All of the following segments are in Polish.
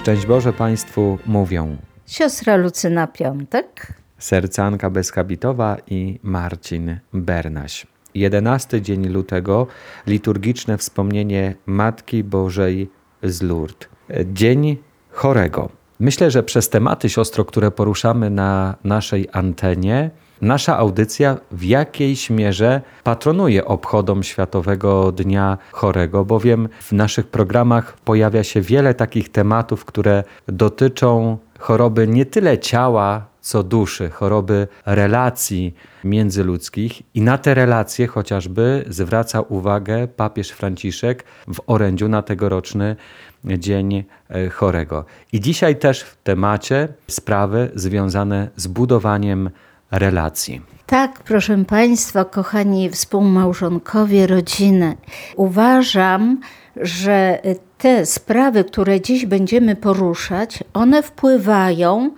Szczęść Boże Państwu mówią siostra Lucyna Piątek, sercanka bezhabitowa i Marcin Bernaś. Jedenasty dzień lutego liturgiczne wspomnienie Matki Bożej z Lourdes. Dzień chorego. Myślę, że przez tematy, siostro, które poruszamy na naszej antenie, nasza audycja w jakiejś mierze patronuje obchodom Światowego Dnia Chorego, bowiem w naszych programach pojawia się wiele takich tematów, które dotyczą choroby nie tyle ciała, co duszy, choroby relacji międzyludzkich. I na te relacje chociażby zwraca uwagę papież Franciszek w orędziu na tegoroczny Dzień e, Chorego. I dzisiaj też w temacie sprawy związane z budowaniem relacji. Tak, proszę Państwa, kochani współmałżonkowie, rodziny. Uważam, że te sprawy, które dziś będziemy poruszać, one wpływają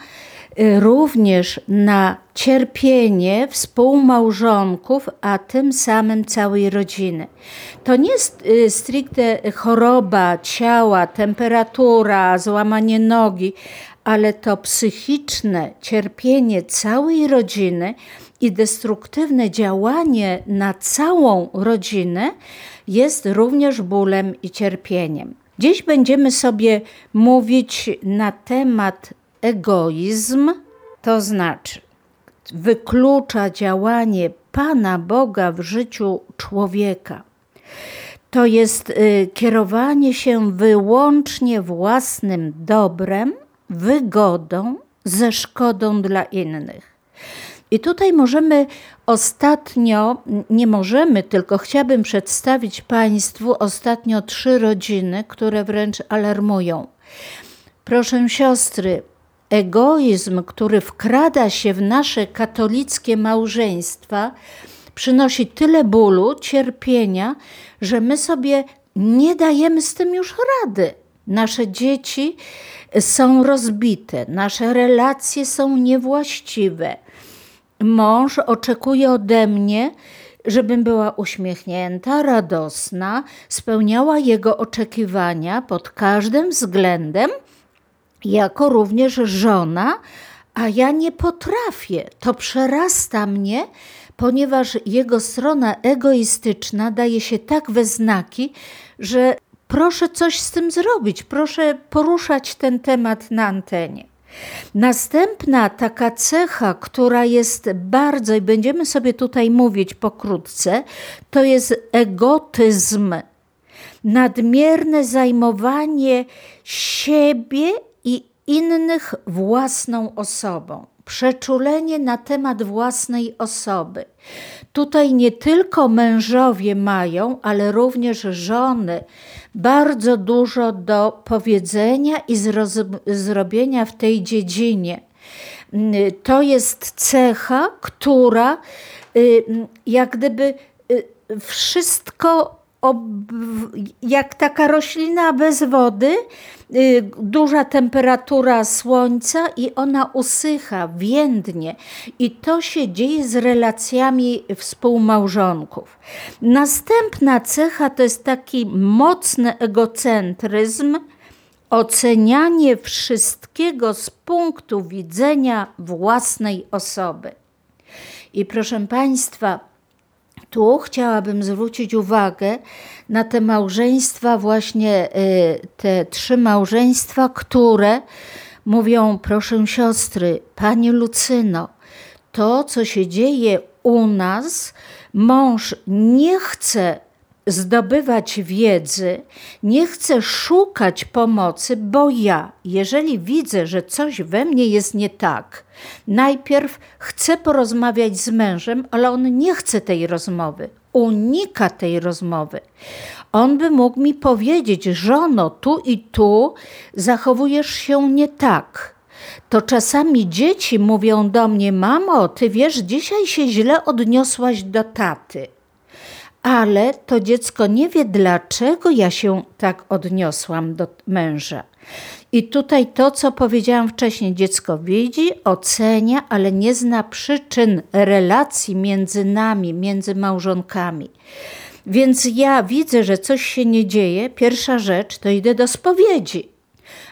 y, również na cierpienie współmałżonków, a tym samym całej rodziny. To nie jest y, stricte choroba ciała, temperatura, złamanie nogi, ale to psychiczne cierpienie całej rodziny i destruktywne działanie na całą rodzinę jest również bólem i cierpieniem. Dziś będziemy sobie mówić na temat egoizm, to znaczy wyklucza działanie Pana Boga w życiu człowieka. To jest y, kierowanie się wyłącznie własnym dobrem, wygodą ze szkodą dla innych. I tutaj możemy ostatnio, nie możemy, tylko chciałabym przedstawić Państwu ostatnio trzy rodziny, które wręcz alarmują. Proszę siostry, egoizm, który wkrada się w nasze katolickie małżeństwa, przynosi tyle bólu, cierpienia, że my sobie nie dajemy z tym już rady. Nasze dzieci są rozbite, nasze relacje są niewłaściwe. Mąż oczekuje ode mnie, żebym była uśmiechnięta, radosna, spełniała jego oczekiwania pod każdym względem, jako również żona, a ja nie potrafię. To przerasta mnie, ponieważ jego strona egoistyczna daje się tak we znaki, że proszę coś z tym zrobić, proszę poruszać ten temat na antenie. Następna taka cecha, która jest bardzo, i będziemy sobie tutaj mówić pokrótce, to jest egotyzm. Nadmierne zajmowanie siebie i innych własną osobą przeczulenie na temat własnej osoby. Tutaj nie tylko mężowie mają, ale również żony bardzo dużo do powiedzenia i zrobienia w tej dziedzinie. To jest cecha, która y, jak gdyby y, jak taka roślina bez wody, y, duża temperatura słońca i ona usycha, więdnie. I to się dzieje z relacjami współmałżonków. Następna cecha to jest taki mocny egocentryzm, ocenianie wszystkiego z punktu widzenia własnej osoby. I proszę Państwa, tu chciałabym zwrócić uwagę na te małżeństwa, właśnie y, te trzy małżeństwa, które mówią: Proszę siostry, pani Lucyno, to co się dzieje u nas, mąż nie chce zdobywać wiedzy, nie chcę szukać pomocy, bo ja, jeżeli widzę, że coś we mnie jest nie tak, najpierw chcę porozmawiać z mężem, ale on nie chce tej rozmowy, unika tej rozmowy. On by mógł mi powiedzieć, żono, tu i tu zachowujesz się nie tak. to czasami dzieci mówią do mnie: Mamo, ty wiesz, dzisiaj się źle odniosłaś do taty. Ale to dziecko nie wie, dlaczego ja się tak odniosłam do męża. I tutaj to, co powiedziałam wcześniej, dziecko widzi, ocenia, ale nie zna przyczyn relacji między nami, między małżonkami. Więc ja widzę, że coś się nie dzieje. Pierwsza rzecz to idę do spowiedzi.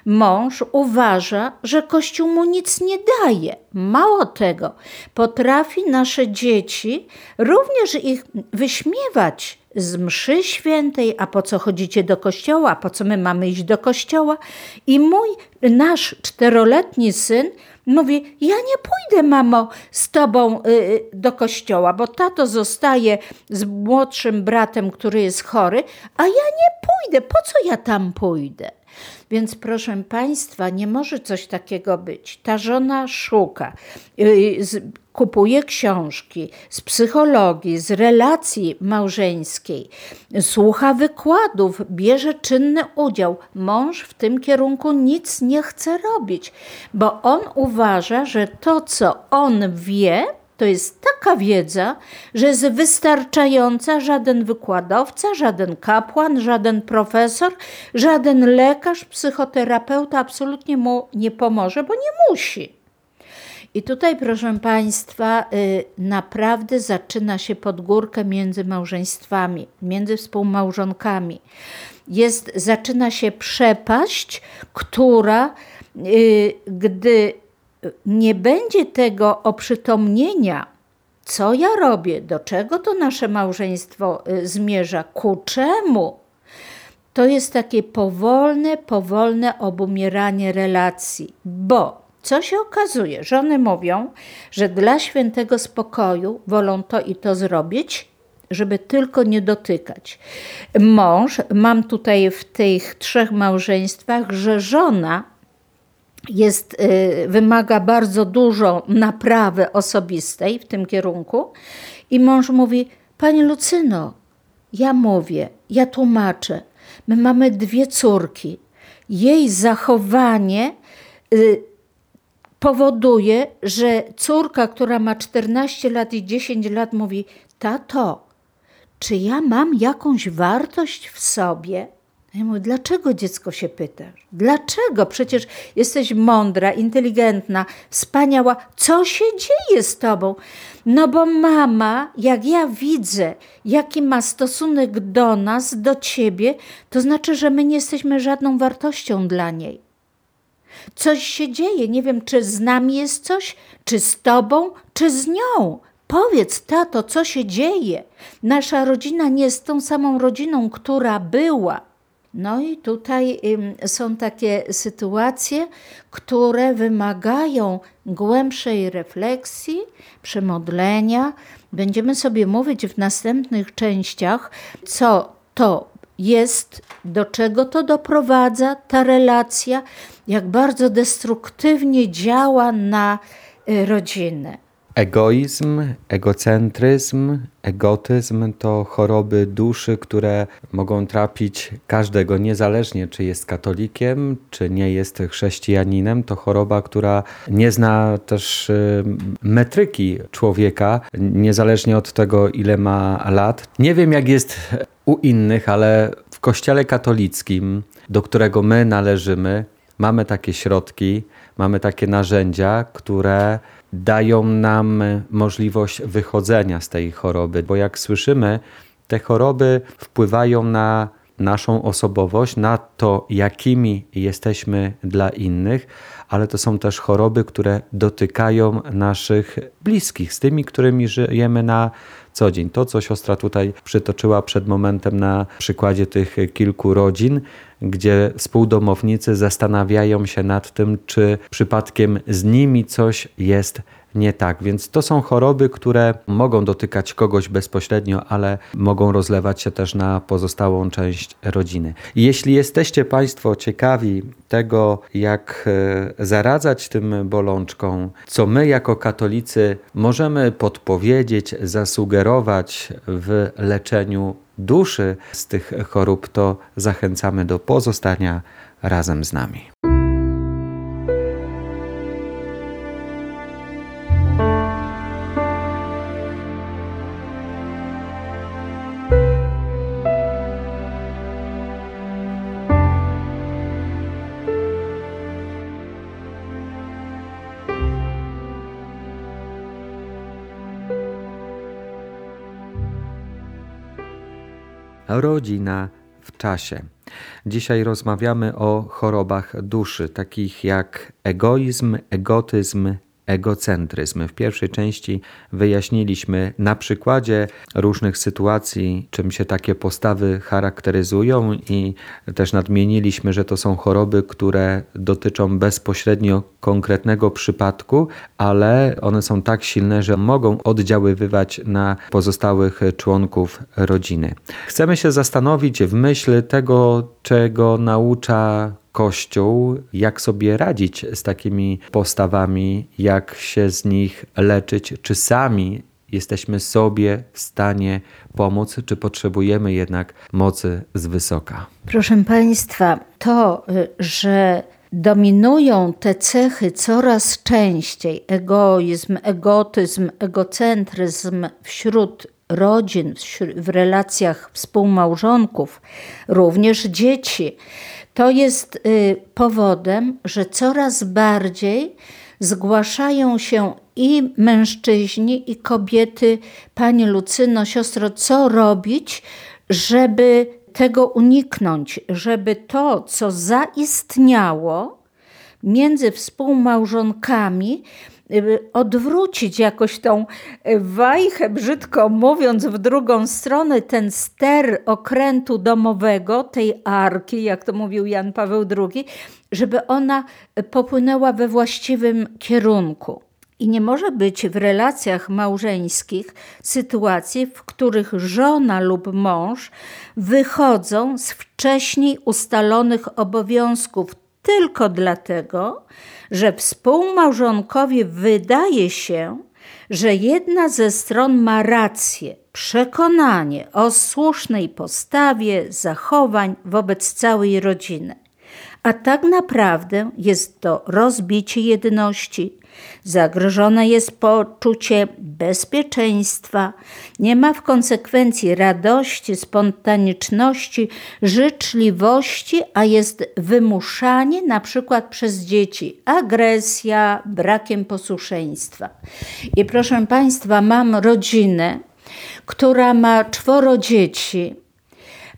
Mąż uważa, że Kościół mu nic nie daje. Mało tego, potrafi nasze dzieci również ich wyśmiewać z mszy świętej, a po co chodzicie do kościoła, a po co my mamy iść do kościoła. I mój, nasz czteroletni syn mówi, ja nie pójdę, mamo, z tobą y, do kościoła, bo tato zostaje z młodszym bratem, który jest chory, a ja nie pójdę, po co ja tam pójdę? Więc proszę Państwa, nie może coś takiego być. Ta żona szuka, y, kupuje książki z psychologii, z relacji małżeńskiej, słucha wykładów, bierze czynny udział. Mąż w tym kierunku nic nie chce robić, bo on uważa, że to, co on wie, to jest taka wiedza, że jest wystarczająca. Żaden wykładowca, żaden kapłan, żaden profesor, żaden lekarz, psychoterapeuta absolutnie mu nie pomoże, bo nie musi. I tutaj, proszę Państwa, y, naprawdę zaczyna się podgórkę między małżeństwami, między współmałżonkami. Jest, zaczyna się przepaść, która, y, gdy nie będzie tego oprzytomnienia, co ja robię, do czego to nasze małżeństwo y, zmierza, ku czemu, to jest takie powolne, powolne obumieranie relacji, bo co się okazuje? Żony mówią, że dla świętego spokoju wolą to i to zrobić, żeby tylko nie dotykać. Mąż, mam tutaj w tych trzech małżeństwach, że żona jest, y, wymaga bardzo dużo naprawy osobistej w tym kierunku i mąż mówi, Pani Lucyno, ja mówię, ja tłumaczę, my mamy dwie córki. Jej zachowanie y, powoduje, że córka, która ma 14 lat i 10 lat, mówi: Tato, czy ja mam jakąś wartość w sobie? Ja mówię, dlaczego dziecko się pytasz? Dlaczego? Przecież jesteś mądra, inteligentna, wspaniała. Co się dzieje z tobą? No bo mama, jak ja widzę, jaki ma stosunek do nas, do ciebie, to znaczy, że my nie jesteśmy żadną wartością dla niej. Coś się dzieje. Nie wiem, czy z nami jest coś, czy z tobą, czy z nią. Powiedz, tato, co się dzieje? Nasza rodzina nie jest tą samą rodziną, która była. No i tutaj są takie sytuacje, które wymagają głębszej refleksji, przemodlenia. Będziemy sobie mówić w następnych częściach, co to jest, do czego to doprowadza, ta relacja, jak bardzo destruktywnie działa na y, rodzinę. Egoizm, egocentryzm, egotyzm to choroby duszy, które mogą trapić każdego, niezależnie czy jest katolikiem, czy nie jest chrześcijaninem. To choroba, która nie zna też y, metryki człowieka, niezależnie od tego, ile ma lat. Nie wiem, jak jest u innych, ale w Kościele katolickim, do którego my należymy, mamy takie środki, mamy takie narzędzia, które dają nam możliwość wychodzenia z tej choroby, bo jak słyszymy, te choroby wpływają na naszą osobowość, na to, jakimi jesteśmy dla innych, ale to są też choroby, które dotykają naszych bliskich, z tymi, którymi żyjemy na co dzień. To, co siostra tutaj przytoczyła przed momentem na przykładzie tych kilku rodzin, gdzie współdomownicy zastanawiają się nad tym, czy przypadkiem z nimi coś jest nie tak. Więc to są choroby, które mogą dotykać kogoś bezpośrednio, ale mogą rozlewać się też na pozostałą część rodziny. Jeśli jesteście Państwo ciekawi tego, jak e, zaradzać tym bolączkom, co my jako katolicy możemy podpowiedzieć, zasugerować w leczeniu duszy z tych chorób, to zachęcamy do pozostania razem z nami. Rodzina w czasie. Dzisiaj rozmawiamy o chorobach duszy, takich jak egoizm, egotyzm, egocentryzm. W pierwszej części wyjaśniliśmy na przykładzie różnych sytuacji, czym się takie postawy charakteryzują i też nadmieniliśmy, że to są choroby, które dotyczą bezpośrednio konkretnego przypadku, ale one są tak silne, że mogą oddziaływywać na pozostałych członków rodziny. Chcemy się zastanowić w myśl tego, czego naucza Kościół, jak sobie radzić z takimi postawami, jak się z nich leczyć, czy sami jesteśmy sobie w stanie pomóc, czy potrzebujemy jednak mocy z wysoka. Proszę Państwa, to, że dominują te cechy coraz częściej egoizm, egotyzm, egocentryzm wśród rodzin, w relacjach współmałżonków, również dzieci to jest y, powodem, że coraz bardziej zgłaszają się i mężczyźni, i kobiety. Pani Lucyno, siostro, co robić, żeby tego uniknąć, żeby to, co zaistniało między współmałżonkami, odwrócić jakoś tą y, wajchę, brzydko mówiąc, w drugą stronę, ten ster okrętu domowego, tej arki, jak to mówił Jan Paweł II, żeby ona popłynęła we właściwym kierunku. I nie może być w relacjach małżeńskich sytuacji, w których żona lub mąż wychodzą z wcześniej ustalonych obowiązków tylko dlatego, współmałżonkowi wydaje się, że jedna ze stron ma rację, przekonanie o słusznej postawie, zachowań wobec całej rodziny. A tak naprawdę jest to rozbicie jedności, Zagrożone jest poczucie bezpieczeństwa, nie ma w konsekwencji radości, spontaniczności, życzliwości, a jest wymuszanie na przykład przez dzieci, agresja, brakiem posłuszeństwa. I proszę Państwa, mam rodzinę, która ma czworo dzieci.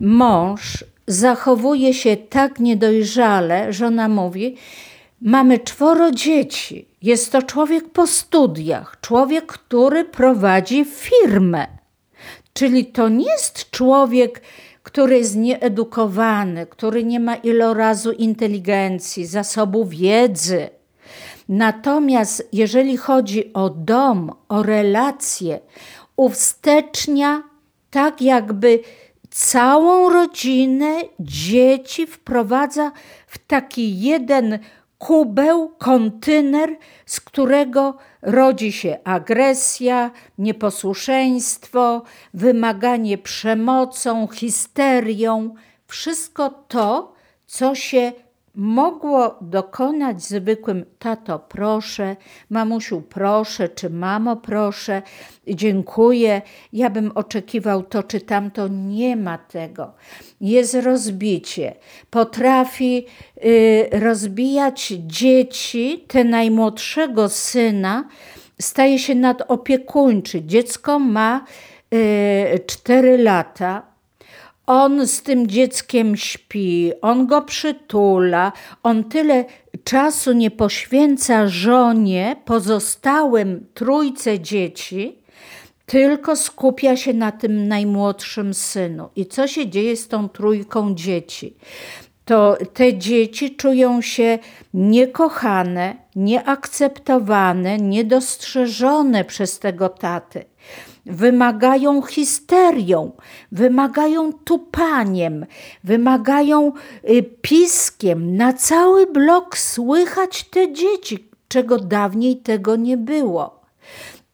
Mąż zachowuje się tak niedojrzale, że ona mówi, Mamy czworo dzieci. Jest to człowiek po studiach, człowiek, który prowadzi firmę. Czyli to nie jest człowiek, który jest nieedukowany, który nie ma ilorazu inteligencji, zasobu wiedzy. Natomiast jeżeli chodzi o dom, o relacje, uwstecznia tak jakby całą rodzinę, dzieci wprowadza w taki jeden kubeł, kontener, z którego rodzi się agresja, nieposłuszeństwo, wymaganie przemocą, histerią. Wszystko to, co się mogło dokonać zwykłym tato proszę, mamusiu proszę, czy mamo proszę, dziękuję, ja bym oczekiwał to czy tamto, nie ma tego. Jest rozbicie. Potrafi y, rozbijać dzieci, te najmłodszego syna, staje się nadopiekuńczy. Dziecko ma y, 4 lata, on z tym dzieckiem śpi, on go przytula, on tyle czasu nie poświęca żonie, pozostałym trójce dzieci, tylko skupia się na tym najmłodszym synu. I co się dzieje z tą trójką dzieci? To te dzieci czują się niekochane, nieakceptowane, niedostrzeżone przez tego taty wymagają histerią, wymagają tupaniem, wymagają y, piskiem. Na cały blok słychać te dzieci, czego dawniej tego nie było.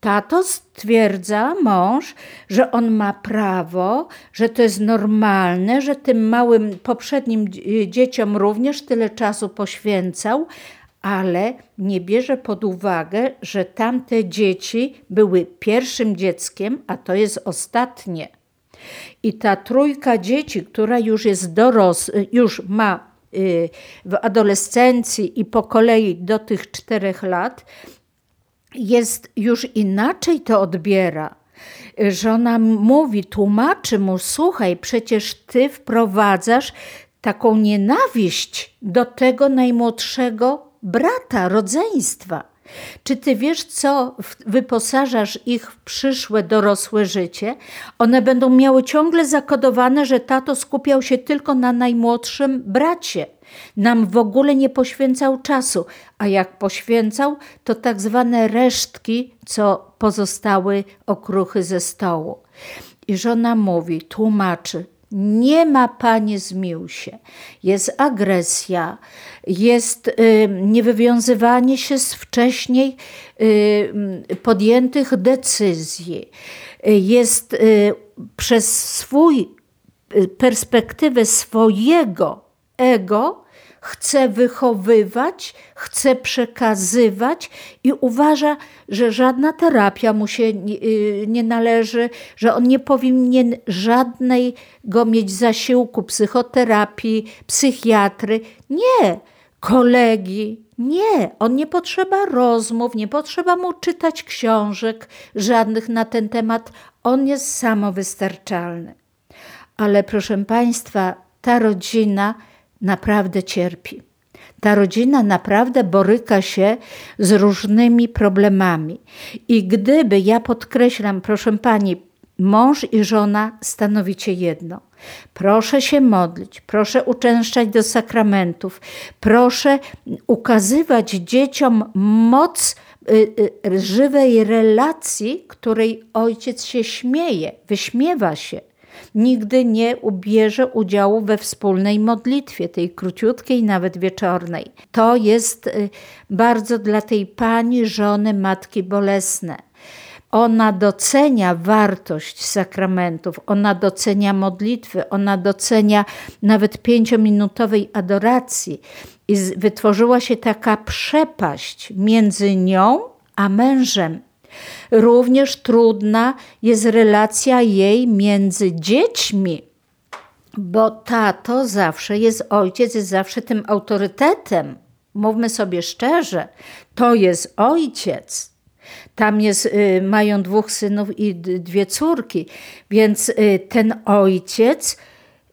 Tato stwierdza mąż, że on ma prawo, że to jest normalne, że tym małym poprzednim dzieciom również tyle czasu poświęcał, ale nie bierze pod uwagę, że tamte dzieci były pierwszym dzieckiem, a to jest ostatnie. I ta trójka dzieci, która już jest doros, już ma y, w adolescencji i po kolei do tych czterech lat, jest już inaczej to odbiera. Żona mówi, tłumaczy mu: Słuchaj, przecież ty wprowadzasz taką nienawiść do tego najmłodszego brata, rodzeństwa. Czy ty wiesz, co wyposażasz ich w przyszłe dorosłe życie? One będą miały ciągle zakodowane, że tato skupiał się tylko na najmłodszym bracie. Nam w ogóle nie poświęcał czasu, a jak poświęcał, to tak zwane resztki, co pozostały okruchy ze stołu. I żona mówi, tłumaczy, nie ma Panie zmił się. Jest agresja, jest y, niewywiązywanie się z wcześniej y, podjętych decyzji, jest y, przez swój y, perspektywę swojego ego chce wychowywać, chce przekazywać i uważa, że żadna terapia mu się nie, y, nie należy, że on nie powinien żadnego mieć zasiłku psychoterapii, psychiatry. Nie, kolegi, nie, on nie potrzeba rozmów, nie potrzeba mu czytać książek żadnych na ten temat. On jest samowystarczalny. Ale proszę Państwa, ta rodzina naprawdę cierpi. Ta rodzina naprawdę boryka się z różnymi problemami. I gdyby, ja podkreślam, proszę pani, mąż i żona stanowicie jedno. Proszę się modlić, proszę uczęszczać do sakramentów, proszę ukazywać dzieciom moc y, y, żywej relacji, której ojciec się śmieje, wyśmiewa się nigdy nie ubierze udziału we wspólnej modlitwie, tej króciutkiej, nawet wieczornej. To jest y, bardzo dla tej pani, żony, matki bolesne. Ona docenia wartość sakramentów, ona docenia modlitwy, ona docenia nawet pięciominutowej adoracji. I wytworzyła się taka przepaść między nią a mężem. Również trudna jest relacja jej między dziećmi, bo tato zawsze jest, ojciec jest zawsze tym autorytetem. Mówmy sobie szczerze, to jest ojciec. Tam jest, y, mają dwóch synów i dwie córki, więc y, ten ojciec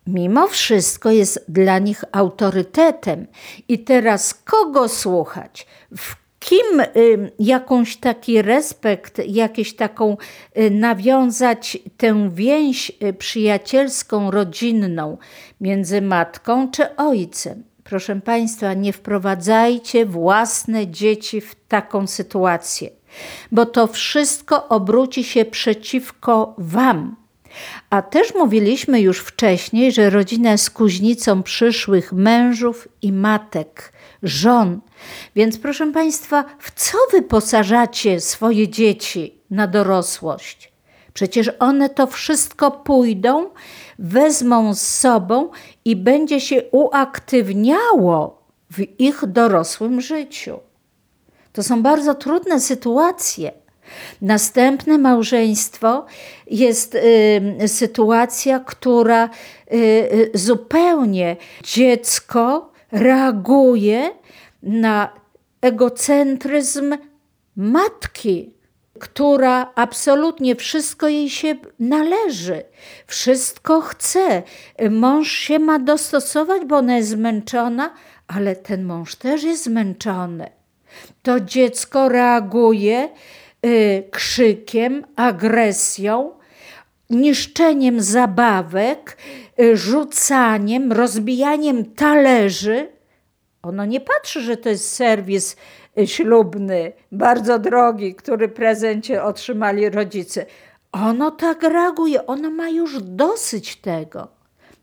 mimo wszystko jest dla nich autorytetem. I teraz kogo słuchać? W kim y, jakąś taki respekt, jakieś taką y, nawiązać tę więź y, przyjacielską, rodzinną między matką czy ojcem. Proszę Państwa, nie wprowadzajcie własne dzieci w taką sytuację, bo to wszystko obróci się przeciwko Wam. A też mówiliśmy już wcześniej, że rodzina jest kuźnicą przyszłych mężów i matek, żon. Więc proszę Państwa, w co wyposażacie swoje dzieci na dorosłość? Przecież one to wszystko pójdą, wezmą z sobą i będzie się uaktywniało w ich dorosłym życiu. To są bardzo trudne sytuacje. Następne małżeństwo jest y, sytuacja, która y, y, zupełnie dziecko reaguje na egocentryzm matki, która absolutnie wszystko jej się należy, wszystko chce. Mąż się ma dostosować, bo ona jest zmęczona, ale ten mąż też jest zmęczony. To dziecko reaguje krzykiem, agresją, niszczeniem zabawek, y, rzucaniem, rozbijaniem talerzy. Ono nie patrzy, że to jest serwis y, ślubny, bardzo drogi, który prezencie otrzymali rodzice. Ono tak reaguje, ono ma już dosyć tego.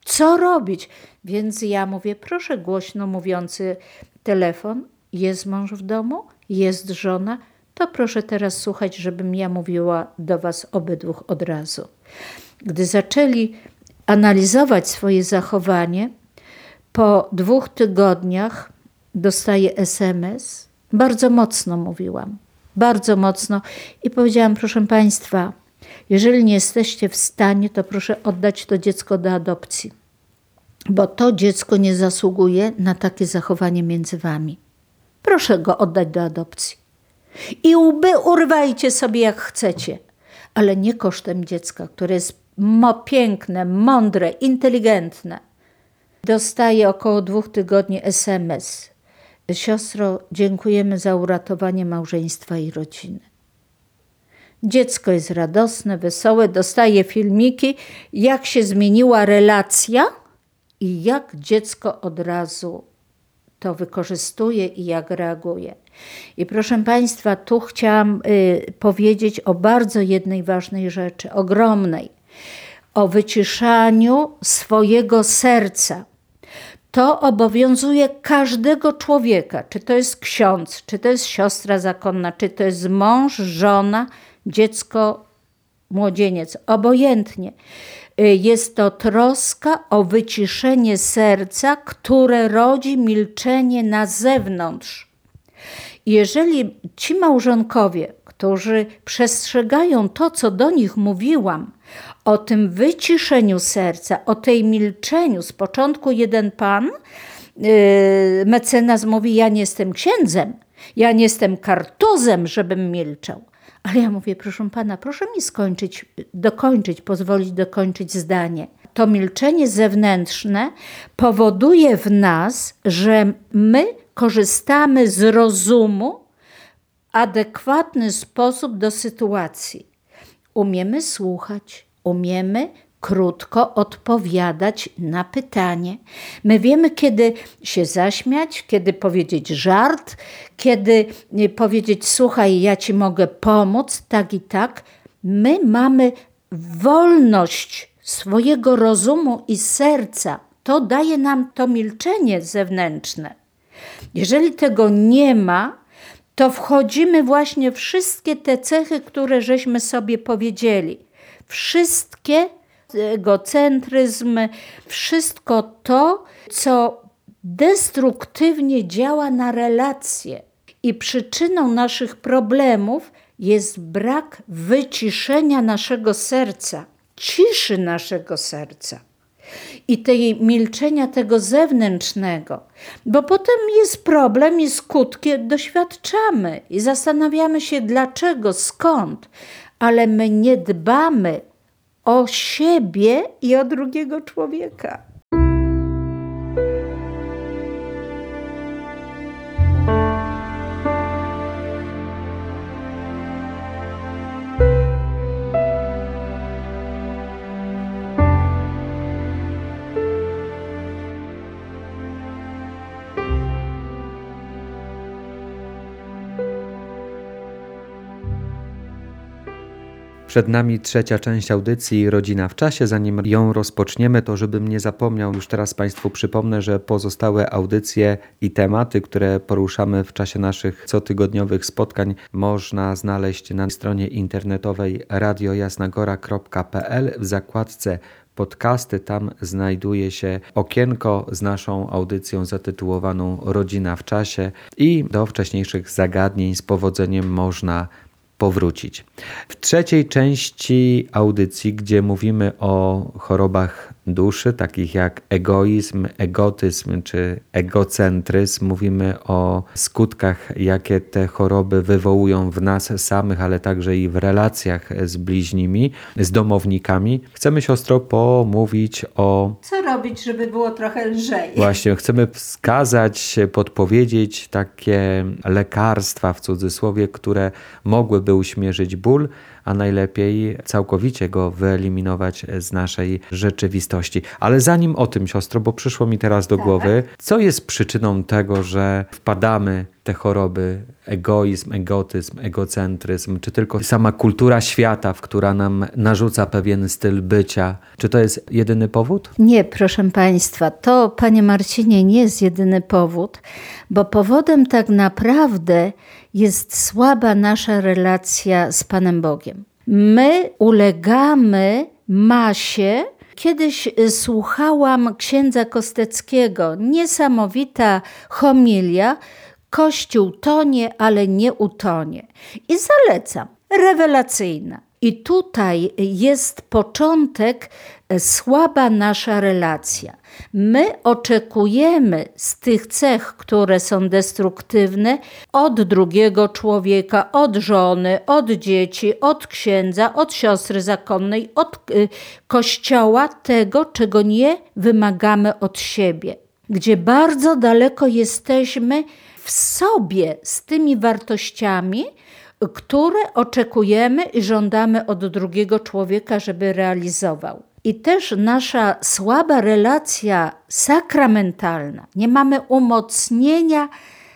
Co robić? Więc ja mówię, proszę głośno mówiący telefon, jest mąż w domu, jest żona, to proszę teraz słuchać, żebym ja mówiła do Was obydwóch od razu. Gdy zaczęli analizować swoje zachowanie, po dwóch tygodniach dostaję SMS. Bardzo mocno mówiłam, bardzo mocno i powiedziałam: Proszę Państwa, jeżeli nie jesteście w stanie, to proszę oddać to dziecko do adopcji, bo to dziecko nie zasługuje na takie zachowanie między Wami. Proszę go oddać do adopcji. I łby urwajcie sobie jak chcecie, ale nie kosztem dziecka, które jest piękne, mądre, inteligentne. Dostaje około dwóch tygodni SMS. Siostro, dziękujemy za uratowanie małżeństwa i rodziny. Dziecko jest radosne, wesołe, dostaje filmiki, jak się zmieniła relacja i jak dziecko od razu to wykorzystuje i jak reaguje. I proszę Państwa, tu chciałam y, powiedzieć o bardzo jednej ważnej rzeczy, ogromnej, o wyciszaniu swojego serca. To obowiązuje każdego człowieka, czy to jest ksiądz, czy to jest siostra zakonna, czy to jest mąż, żona, dziecko, młodzieniec, obojętnie. Y, jest to troska o wyciszenie serca, które rodzi milczenie na zewnątrz. Jeżeli ci małżonkowie, którzy przestrzegają to, co do nich mówiłam, o tym wyciszeniu serca, o tej milczeniu, z początku jeden pan, yy, mecenas mówi: Ja nie jestem księdzem, ja nie jestem kartuzem, żebym milczał. Ale ja mówię, proszę pana, proszę mi skończyć, dokończyć, pozwolić dokończyć zdanie. To milczenie zewnętrzne powoduje w nas, że my korzystamy z rozumu w adekwatny sposób do sytuacji. Umiemy słuchać, umiemy krótko odpowiadać na pytanie. My wiemy, kiedy się zaśmiać, kiedy powiedzieć żart, kiedy y, powiedzieć: Słuchaj, ja ci mogę pomóc, tak i tak. My mamy wolność swojego rozumu i serca. To daje nam to milczenie zewnętrzne. Jeżeli tego nie ma, to wchodzimy właśnie wszystkie te cechy, które żeśmy sobie powiedzieli. Wszystkie egocentryzm, wszystko to, co destruktywnie działa na relacje. I przyczyną naszych problemów jest brak wyciszenia naszego serca, ciszy naszego serca i tej milczenia tego zewnętrznego, bo potem jest problem i skutki doświadczamy i zastanawiamy się dlaczego, skąd, ale my nie dbamy o siebie i o drugiego człowieka. Przed nami trzecia część audycji Rodzina w czasie. Zanim ją rozpoczniemy, to żebym nie zapomniał, już teraz Państwu przypomnę, że pozostałe audycje i tematy, które poruszamy w czasie naszych cotygodniowych spotkań, można znaleźć na stronie internetowej radiojasnagora.pl w zakładce podcasty. Tam znajduje się okienko z naszą audycją zatytułowaną Rodzina w czasie i do wcześniejszych zagadnień z powodzeniem można powrócić. W trzeciej części audycji, gdzie mówimy o chorobach duszy, takich jak egoizm, egotyzm czy egocentryzm, mówimy o skutkach, jakie te choroby wywołują w nas samych, ale także i w relacjach z bliźnimi, z domownikami. Chcemy siostro pomówić o. Co robić, żeby było trochę lżej? Właśnie, chcemy wskazać, podpowiedzieć takie lekarstwa w cudzysłowie, które mogłyby by uśmierzyć ból, a najlepiej całkowicie go wyeliminować z naszej rzeczywistości. Ale zanim o tym, siostro, bo przyszło mi teraz do tak. głowy, co jest przyczyną tego, że wpadamy te choroby, egoizm, egotyzm, egocentryzm, czy tylko sama kultura świata, w która nam narzuca pewien styl bycia, czy to jest jedyny powód? Nie, proszę Państwa, to, Panie Marcinie, nie jest jedyny powód, bo powodem tak naprawdę jest słaba nasza relacja z Panem Bogiem. My ulegamy masie. Kiedyś słuchałam księdza Kosteckiego, niesamowita homilia. Kościół tonie, ale nie utonie. I zalecam. Rewelacyjna. I tutaj jest początek e, słaba nasza relacja. My oczekujemy z tych cech, które są destruktywne, od drugiego człowieka, od żony, od dzieci, od księdza, od siostry zakonnej, od y, kościoła, tego, czego nie wymagamy od siebie, gdzie bardzo daleko jesteśmy w sobie z tymi wartościami, które oczekujemy i żądamy od drugiego człowieka, żeby realizował. I też nasza słaba relacja sakramentalna, nie mamy umocnienia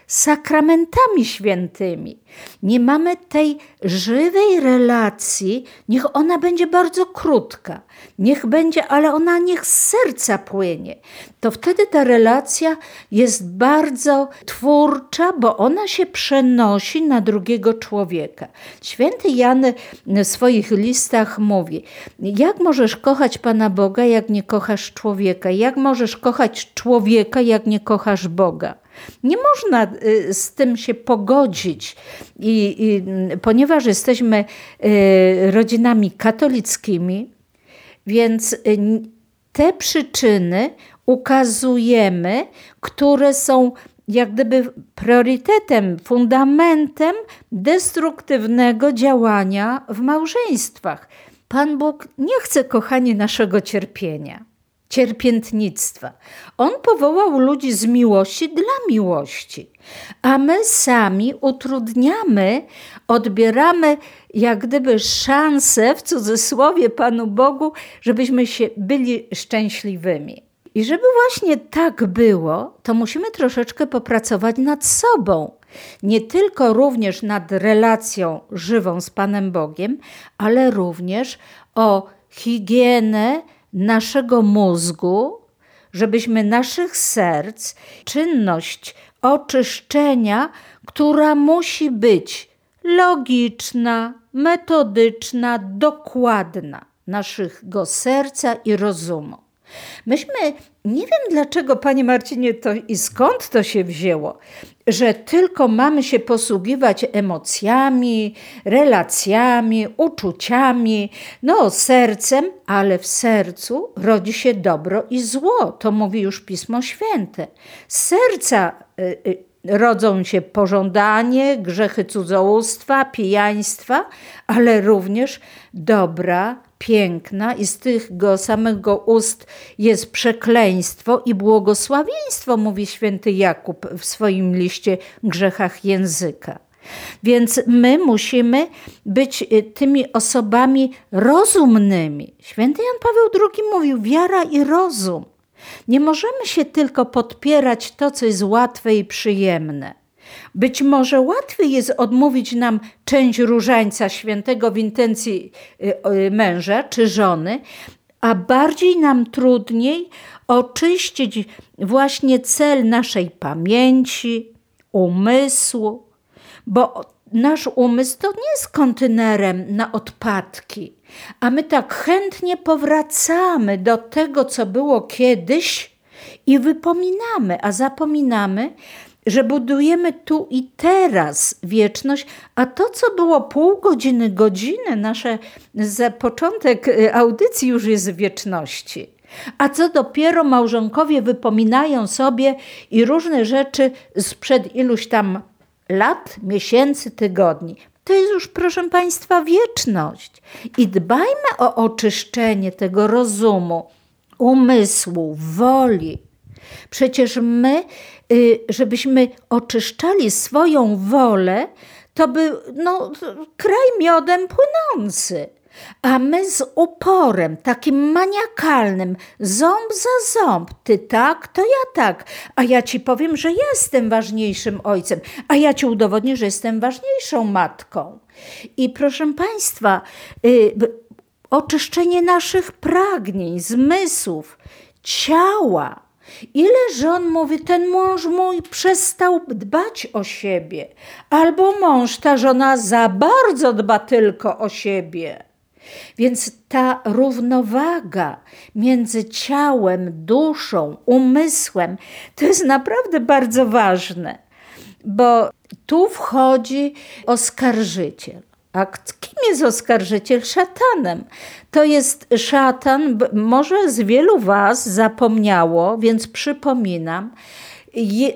sakramentami świętymi. Nie mamy tej żywej relacji, niech ona będzie bardzo krótka, niech będzie, ale ona niech z serca płynie. To wtedy ta relacja jest bardzo twórcza, bo ona się przenosi na drugiego człowieka. Święty Jan w swoich listach mówi: Jak możesz kochać Pana Boga, jak nie kochasz człowieka? Jak możesz kochać człowieka, jak nie kochasz Boga? Nie można y, z tym się pogodzić. I, i ponieważ jesteśmy y, rodzinami katolickimi, więc y, te przyczyny ukazujemy, które są jak gdyby priorytetem, fundamentem destruktywnego działania w małżeństwach. Pan Bóg nie chce, kochanie, naszego cierpienia cierpiętnictwa. On powołał ludzi z miłości dla miłości, a my sami utrudniamy, odbieramy jak gdyby szansę w cudzysłowie Panu Bogu, żebyśmy się byli szczęśliwymi. I żeby właśnie tak było, to musimy troszeczkę popracować nad sobą. Nie tylko również nad relacją żywą z Panem Bogiem, ale również o higienę, naszego mózgu, żebyśmy naszych serc, czynność oczyszczenia, która musi być logiczna, metodyczna, dokładna naszego serca i rozumu. Myśmy, nie wiem dlaczego, panie Marcinie, to i skąd to się wzięło, że tylko mamy się posługiwać emocjami, relacjami, uczuciami, no sercem, ale w sercu rodzi się dobro i zło. To mówi już Pismo Święte. Z serca y, y, rodzą się pożądanie, grzechy cudzołóstwa, pijaństwa, ale również dobra, piękna i z tego samego ust jest przekleństwo i błogosławieństwo, mówi święty Jakub w swoim liście Grzechach Języka. Więc my musimy być y, tymi osobami rozumnymi. Święty Jan Paweł II mówił: wiara i rozum. Nie możemy się tylko podpierać to, co jest łatwe i przyjemne. Być może łatwiej jest odmówić nam część różańca świętego w intencji y, męża czy żony, a bardziej nam trudniej oczyścić właśnie cel naszej pamięci, umysłu, bo nasz umysł to nie jest kontenerem na odpadki, a my tak chętnie powracamy do tego, co było kiedyś i wypominamy, a zapominamy, że budujemy tu i teraz wieczność, a to, co było pół godziny, godziny, nasze za początek y, audycji już jest wieczności. A co dopiero małżonkowie wypominają sobie i różne rzeczy sprzed iluś tam lat, miesięcy, tygodni. To jest już, proszę Państwa, wieczność. I dbajmy o oczyszczenie tego rozumu, umysłu, woli. Przecież my żebyśmy oczyszczali swoją wolę, to był no, kraj miodem płynący. A my z uporem, takim maniakalnym, ząb za ząb, ty tak, to ja tak, a ja ci powiem, że jestem ważniejszym ojcem, a ja ci udowodnię, że jestem ważniejszą matką. I proszę Państwa, y, oczyszczenie naszych pragnień, zmysłów, ciała, Ile żon mówi, ten mąż mój przestał dbać o siebie, albo mąż, ta żona za bardzo dba tylko o siebie. Więc ta równowaga między ciałem, duszą, umysłem to jest naprawdę bardzo ważne, bo tu wchodzi oskarżyciel. A kim jest oskarżyciel? Szatanem. To jest szatan, może z wielu Was zapomniało, więc przypominam.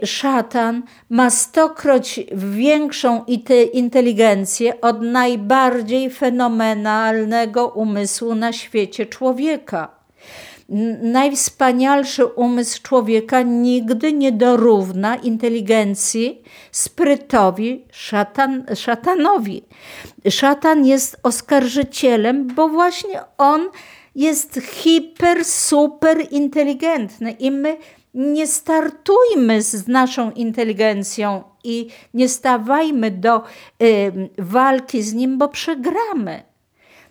Szatan ma stokroć większą inteligencję od najbardziej fenomenalnego umysłu na świecie człowieka najwspanialszy umysł człowieka nigdy nie dorówna inteligencji, sprytowi, szatan, szatanowi. Szatan jest oskarżycielem, bo właśnie on jest hiper, super inteligentny i my nie startujmy z naszą inteligencją i nie stawajmy do y, walki z nim, bo przegramy.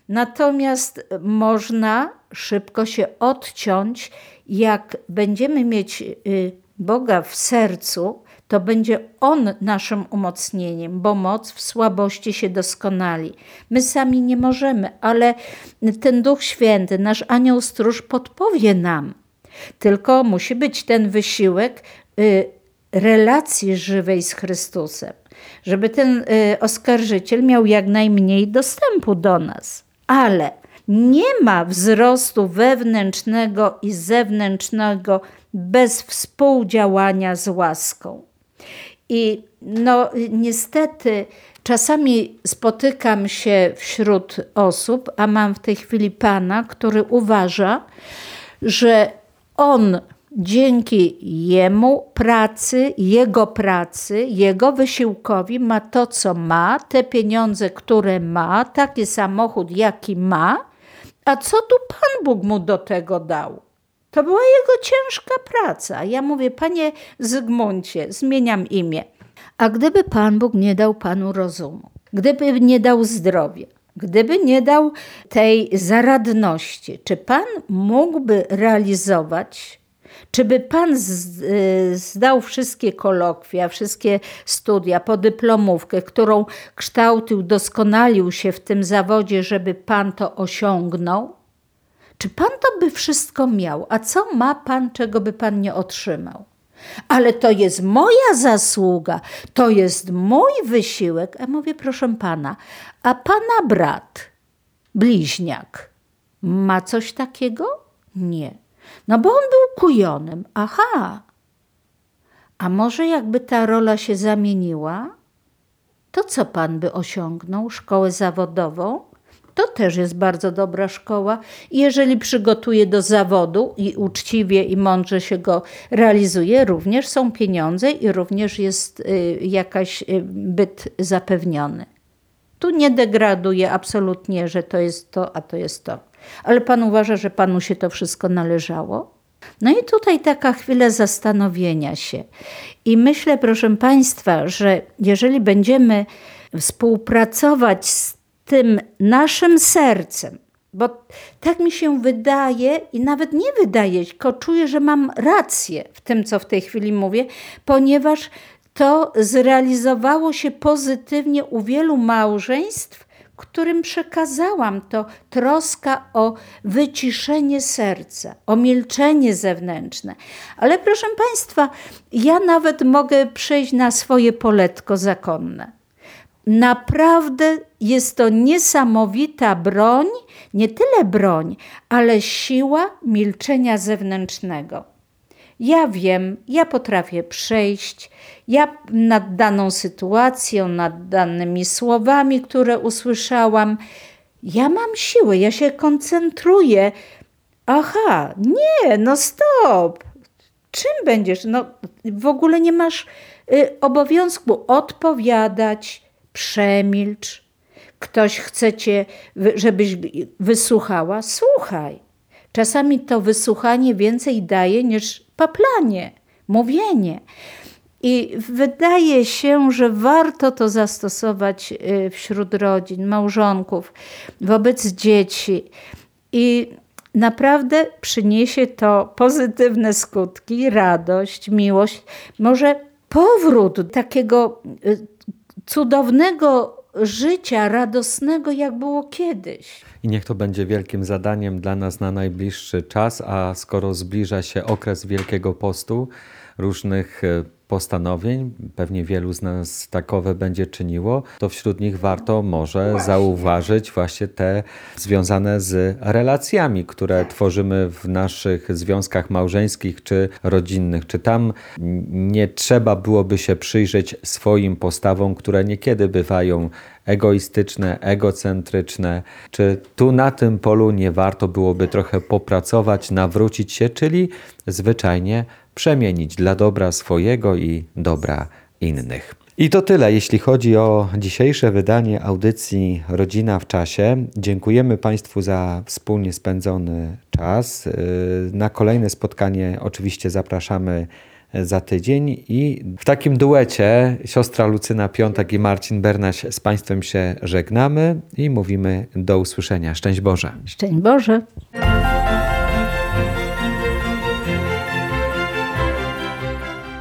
Natomiast można szybko się odciąć, jak będziemy mieć y, Boga w sercu, to będzie On naszym umocnieniem, bo moc w słabości się doskonali. My sami nie możemy, ale ten Duch Święty, nasz anioł stróż podpowie nam. Tylko musi być ten wysiłek y, relacji żywej z Chrystusem, żeby ten y, oskarżyciel miał jak najmniej dostępu do nas. Ale nie ma wzrostu wewnętrznego i zewnętrznego bez współdziałania z łaską. I no, niestety czasami spotykam się wśród osób, a mam w tej chwili pana, który uważa, że on dzięki jemu pracy, jego pracy, jego wysiłkowi ma to, co ma, te pieniądze, które ma, taki samochód, jaki ma, a co tu Pan Bóg mu do tego dał? To była jego ciężka praca. Ja mówię, panie Zygmuncie, zmieniam imię. A gdyby Pan Bóg nie dał panu rozumu, gdyby nie dał zdrowia, gdyby nie dał tej zaradności, czy pan mógłby realizować czy by pan zdał wszystkie kolokwia, wszystkie studia, podyplomówkę, którą kształcił, doskonalił się w tym zawodzie, żeby pan to osiągnął? Czy pan to by wszystko miał? A co ma pan, czego by pan nie otrzymał? Ale to jest moja zasługa, to jest mój wysiłek. A mówię, proszę pana, a pana brat, bliźniak, ma coś takiego? Nie. No bo on był kujonem. Aha. A może jakby ta rola się zamieniła, to co pan by osiągnął? Szkołę zawodową? To też jest bardzo dobra szkoła. I jeżeli przygotuje do zawodu i uczciwie i mądrze się go realizuje, również są pieniądze i również jest y, jakaś y, byt zapewniony. Tu nie degraduje absolutnie, że to jest to, a to jest to. Ale pan uważa, że panu się to wszystko należało? No i tutaj taka chwila zastanowienia się. I myślę, proszę Państwa, że jeżeli będziemy współpracować z tym naszym sercem, bo tak mi się wydaje i nawet nie wydaje, tylko czuję, że mam rację w tym, co w tej chwili mówię, ponieważ to zrealizowało się pozytywnie u wielu małżeństw, którym przekazałam to troska o wyciszenie serca, o milczenie zewnętrzne. Ale proszę Państwa, ja nawet mogę przejść na swoje poletko zakonne. Naprawdę jest to niesamowita broń, nie tyle broń, ale siła milczenia zewnętrznego. Ja wiem, ja potrafię przejść, ja nad daną sytuacją, nad danymi słowami, które usłyszałam, ja mam siłę, ja się koncentruję. Aha, nie, no stop. Czym będziesz? No, w ogóle nie masz y, obowiązku odpowiadać, przemilcz. Ktoś chce cię, żebyś wysłuchała, słuchaj. Czasami to wysłuchanie więcej daje niż paplanie, mówienie. I wydaje się, że warto to zastosować y, wśród rodzin, małżonków, wobec dzieci. I naprawdę przyniesie to pozytywne skutki, radość, miłość, może powrót takiego y, cudownego życia radosnego, jak było kiedyś. I niech to będzie wielkim zadaniem dla nas na najbliższy czas, a skoro zbliża się okres Wielkiego Postu, różnych e, postanowień, pewnie wielu z nas takowe będzie czyniło, to wśród nich warto może zauważyć właśnie te związane z relacjami, które tworzymy w naszych związkach małżeńskich czy rodzinnych. Czy tam nie trzeba byłoby się przyjrzeć swoim postawom, które niekiedy bywają egoistyczne, egocentryczne, czy tu na tym polu nie warto byłoby trochę popracować, nawrócić się, czyli zwyczajnie przemienić dla dobra swojego i dobra innych. I to tyle, jeśli chodzi o dzisiejsze wydanie audycji Rodzina w czasie. Dziękujemy Państwu za wspólnie spędzony czas. Na kolejne spotkanie oczywiście zapraszamy za tydzień i w takim duecie siostra Lucyna Piątek i Marcin Bernaś z Państwem się żegnamy i mówimy do usłyszenia. Szczęść Boże. Szczęść Boże.